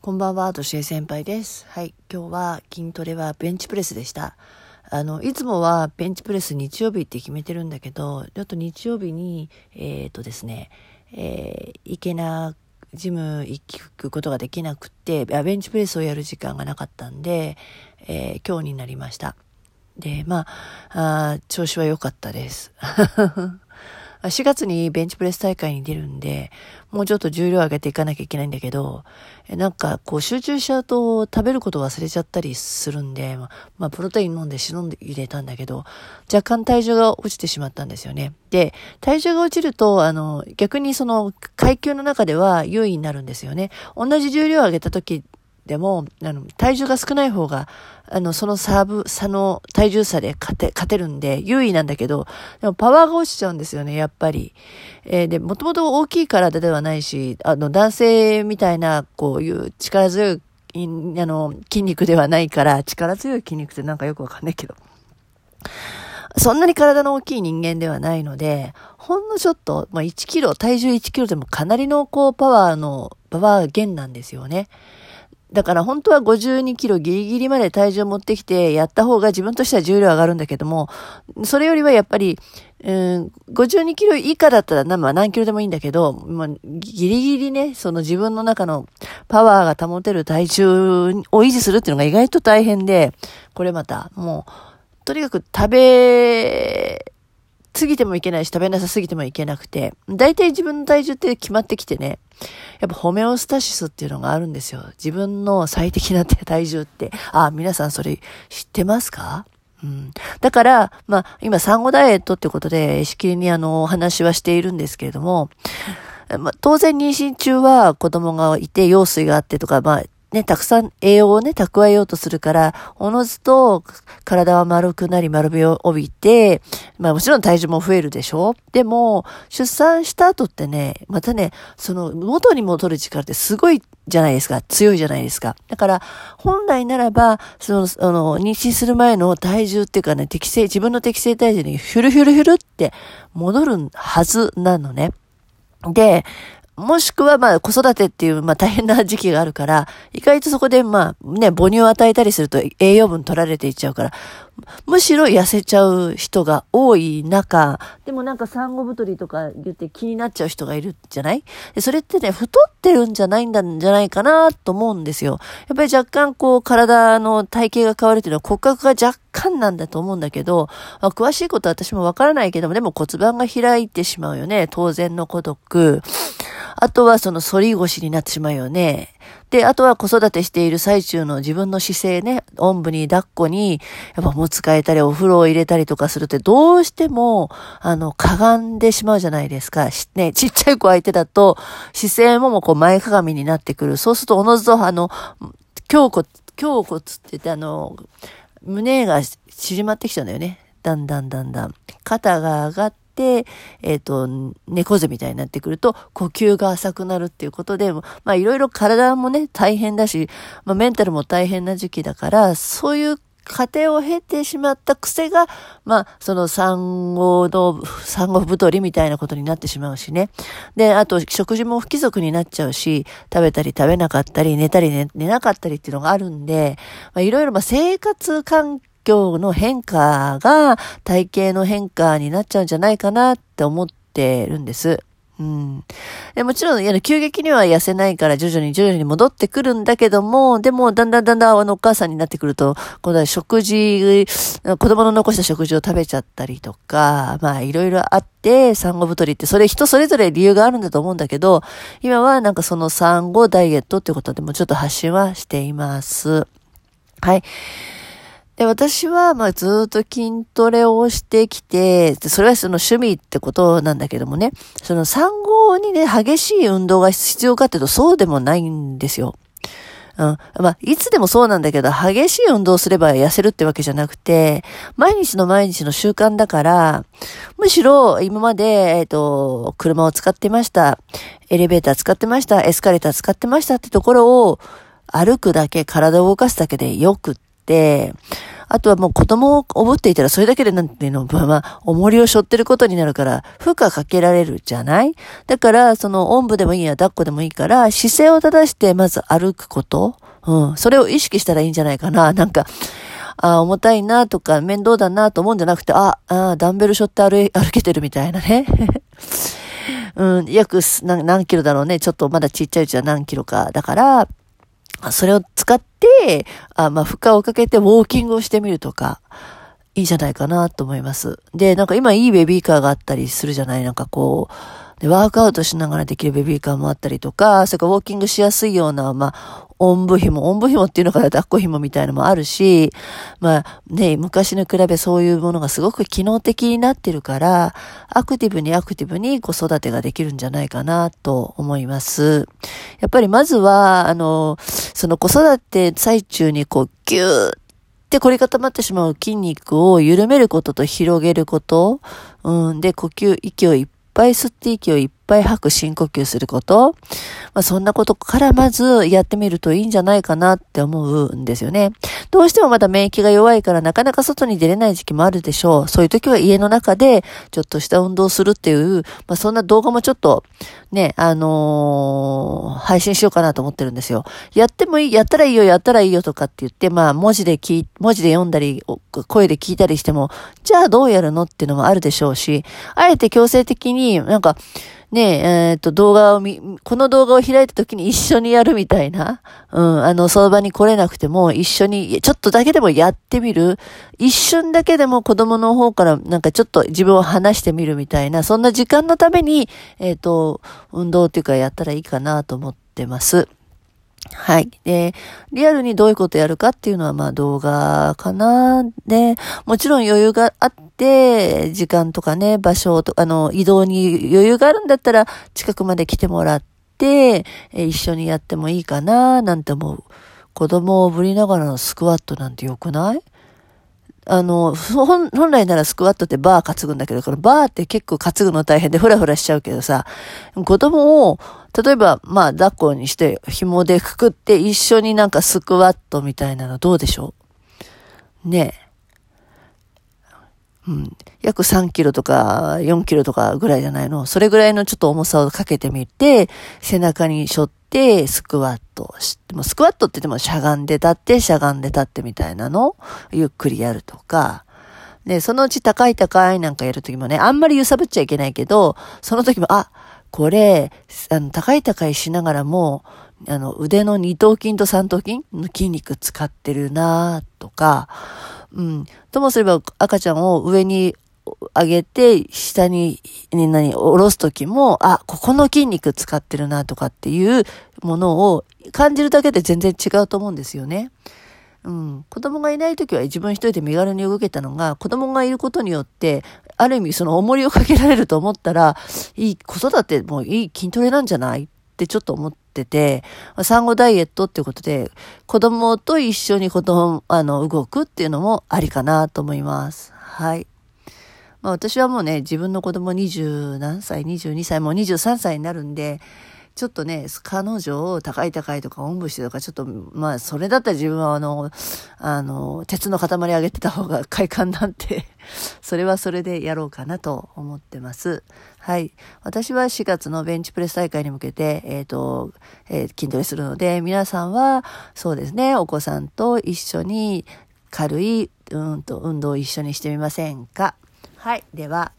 こんばんは、としえ先輩です。はい、今日は筋トレはベンチプレスでした。あの、いつもはベンチプレス日曜日って決めてるんだけど、ちょっと日曜日に、えっ、とですね、えー行けな、ジム行くことができなくて、ベンチプレスをやる時間がなかったんで、えー今日になりました。で、まあ、あ調子は良かったです。4月にベンチプレス大会に出るんで、もうちょっと重量上げていかなきゃいけないんだけど、なんかこう集中しちゃうと食べること忘れちゃったりするんで、ま、まあプロテイン飲んで忍んで入れたんだけど、若干体重が落ちてしまったんですよね。で、体重が落ちると、あの、逆にその階級の中では優位になるんですよね。同じ重量上げた時でも、あの、体重が少ない方が、あの、そのサーブ、差の体重差で勝て、勝てるんで、優位なんだけど、でもパワーが落ちちゃうんですよね、やっぱり。えーで、もともと大きい体ではないし、あの、男性みたいな、こういう力強い、あの、筋肉ではないから、力強い筋肉ってなんかよくわかんないけど。そんなに体の大きい人間ではないので、ほんのちょっと、まあ、1キロ、体重1キロでもかなりのこうパワーの、パワー減なんですよね。だから本当は52キロギリギリまで体重を持ってきてやった方が自分としては重量上がるんだけども、それよりはやっぱり、うん、52キロ以下だったら、まあ何キロでもいいんだけど、まあ、ギリギリね、その自分の中のパワーが保てる体重を維持するっていうのが意外と大変で、これまた、もう、とにかく食べ、過ぎてもいけないし、食べなさすぎてもいけなくて、大体自分の体重って決まってきてね、やっぱホメオスタシスっていうのがあるんですよ。自分の最適な体重って。あ、皆さんそれ知ってますか？うん。だから、まあ、今産後ダイエットってことで、しきりにあの、お話はしているんですけれども、まあ、当然妊娠中は子供がいて、羊水があってとか、まあ、ね、たくさん栄養をね、蓄えようとするから、おのずと体は丸くなり丸みを帯びて、まあもちろん体重も増えるでしょ？でも、出産した後ってね、またね、その元に戻る力ってすごいじゃないですか。強いじゃないですか。だから、本来ならば、その、あの、妊娠する前の体重っていうかね、適正、自分の適正体重にヒュルヒュルヒュルって戻るはずなのね。で、もしくは、まあ、子育てっていう、まあ、大変な時期があるから、意外とそこで、まあ、ね、母乳を与えたりすると栄養分取られていっちゃうから、むしろ痩せちゃう人が多い中、でもなんか産後太りとか言って気になっちゃう人がいるじゃない？それってね、太ってるんじゃないんだんじゃないかなと思うんですよ。やっぱり若干こう、体の体型が変わるっていうのは骨格が若干なんだと思うんだけど、まあ、詳しいことは私もわからないけども、でも骨盤が開いてしまうよね。当然の孤独。あとはその反り腰になってしまうよね。で、あとは子育てしている最中の自分の姿勢ね、おんぶに抱っこに、やっぱ持つ替えたりお風呂を入れたりとかするってどうしても、あの、かがんでしまうじゃないですか。ね、ちっちゃい子相手だと、姿勢ももうこう前かがみになってくる。そうするとおのずとあの、胸骨、胸骨って言ってあの、胸が縮まってきちゃうんだよね。だんだんだんだん。肩が上がって、えっ、と、猫背みたいになってくると、呼吸が浅くなるっていうことで、まあいろいろ体もね、大変だし、まあメンタルも大変な時期だから、そういう過程を経てしまった癖が、まあ、その産後の、産後太りみたいなことになってしまうしね。で、あと、食事も不規則になっちゃうし、食べたり食べなかったり、寝たり寝なかったりっていうのがあるんで、まあ、いろいろ、まあ、生活環境の変化が体型の変化になっちゃうんじゃないかなって思ってるんです。うん。でもちろん、いや急激には痩せないから徐々に徐々に戻ってくるんだけども、でもだんだんだんだんあのお母さんになってくると、今度は食事、子供の残した食事を食べちゃったりとか、まあいろいろあって、産後太りって、それ人それぞれ理由があるんだと思うんだけど、今はなんかその産後ダイエットってことでもちょっと発信はしています。はい。で、私は、まあ、ずっと筋トレをしてきて、それはその趣味ってことなんだけどもね、その産後にね、激しい運動が必要かっていうと、そうでもないんですよ。うん。まあ、いつでもそうなんだけど、激しい運動すれば痩せるってわけじゃなくて、毎日の毎日の習慣だから、むしろ今まで、えっ、と、車を使ってました。エレベーター使ってました。エスカレーター使ってましたってところを、歩くだけ、体を動かすだけでよくって、あとはもう子供をおぶっていたらそれだけでなんていうの、まあまあ、重りを背負ってることになるから、負荷かけられるじゃない？だから、その、おんぶでもいいや、抱っこでもいいから、姿勢を正してまず歩くこと。うん。それを意識したらいいんじゃないかな。なんか、あ重たいなとか、面倒だなと思うんじゃなくて、あ、あダンベル背負って歩歩けてるみたいなね。うん、約何何キロだろうね。ちょっとまだちっちゃいうちは何キロか。だから、それを使って、あまあ、負荷をかけてウォーキングをしてみるとか、いいじゃないかなと思います。で、なんか今いいベビーカーがあったりするじゃない？なんかこう、で、ワークアウトしながらできるベビーカーもあったりとか、それからウォーキングしやすいような、まあ、おんぶ紐、おんぶ紐っていうのから抱っこ紐みたいのもあるし、まあね、昔に比べそういうものがすごく機能的になってるから、アクティブにアクティブに子育てができるんじゃないかなと思います。やっぱりまずは、あの、その子育て最中にこう、ギューって凝り固まってしまう筋肉を緩めることと広げること、うん、で、呼吸、息をいっぱい吸って息をいっぱいぱい吐く深呼吸すること。まあ、そんなことからまずやってみるといいんじゃないかなって思うんですよね。どうしてもまだ免疫が弱いからなかなか外に出れない時期もあるでしょう。そういう時は家の中でちょっとした運動するっていう、まあ、そんな動画もちょっとね、あのー、配信しようかなと思ってるんですよ。やってもいい、やったらいいよ、やったらいいよとかって言って、まあ文字で聞、文字で読んだり、声で聞いたりしても、じゃあどうやるのっていうのもあるでしょうし、あえて強制的になんか、ねえ、えっ、と、動画を見、この動画を開いた時に一緒にやるみたいな、うん、あの、その場に来れなくても一緒に、ちょっとだけでもやってみる。一瞬だけでも子供の方からなんかちょっと自分を話してみるみたいな、そんな時間のために、えっ、ー、と、運動っていうかやったらいいかなと思ってます。はい。で、リアルにどういうことやるかっていうのは、まあ動画かな。で、もちろん余裕があって、時間とかね、場所とか、あの、移動に余裕があるんだったら、近くまで来てもらって、え一緒にやってもいいかな、なんて思う。子供をぶりながらのスクワットなんて良くない？あの、本来ならスクワットってバー担ぐんだけど、このバーって結構担ぐの大変でフラフラしちゃうけどさ、子供を、例えば、まあ、抱っこにして紐でくくって一緒になんかスクワットみたいなのどうでしょう？ねえ。うん。約3キロとか4キロとかぐらいじゃないの。それぐらいのちょっと重さをかけてみて、背中に背負ってスクワットし、もスクワットって言ってもしゃがんで立って、しゃがんで立ってみたいなの？をゆっくりやるとか、で、そのうち高い高いなんかやるときもね、あんまり揺さぶっちゃいけないけど、その時も、あ、これ、あの、高い高いしながらも、あの、腕の二頭筋と三頭筋の筋肉使ってるなとか、うん。ともすれば赤ちゃんを上に上げて、下に、に何、下ろすときも、あ、ここの筋肉使ってるなとかっていうものを感じるだけで全然違うと思うんですよね。うん。子供がいないときは自分一人で身軽に動けたのが、子供がいることによって、ある意味その重りをかけられると思ったら、いい、子育てもいい筋トレなんじゃないってちょっと思ってて、産後ダイエットっていうことで、子供と一緒に子供、あの、動くっていうのもありかなと思います。はい。まあ私はもうね、自分の子供20何歳、22歳、もう23歳になるんで、ちょっとね、彼女を高い高いとかおんぶしてとか、ちょっと、まあ、それだったら自分はあの、あの、鉄の塊上げてた方が快感なんて それはそれでやろうかなと思ってます。はい。私は4月のベンチプレス大会に向けて、えっ、ー、と、えー、筋トレするので、皆さんは、そうですね、お子さんと一緒に軽い、うんと、運動を一緒にしてみませんか？はい。では、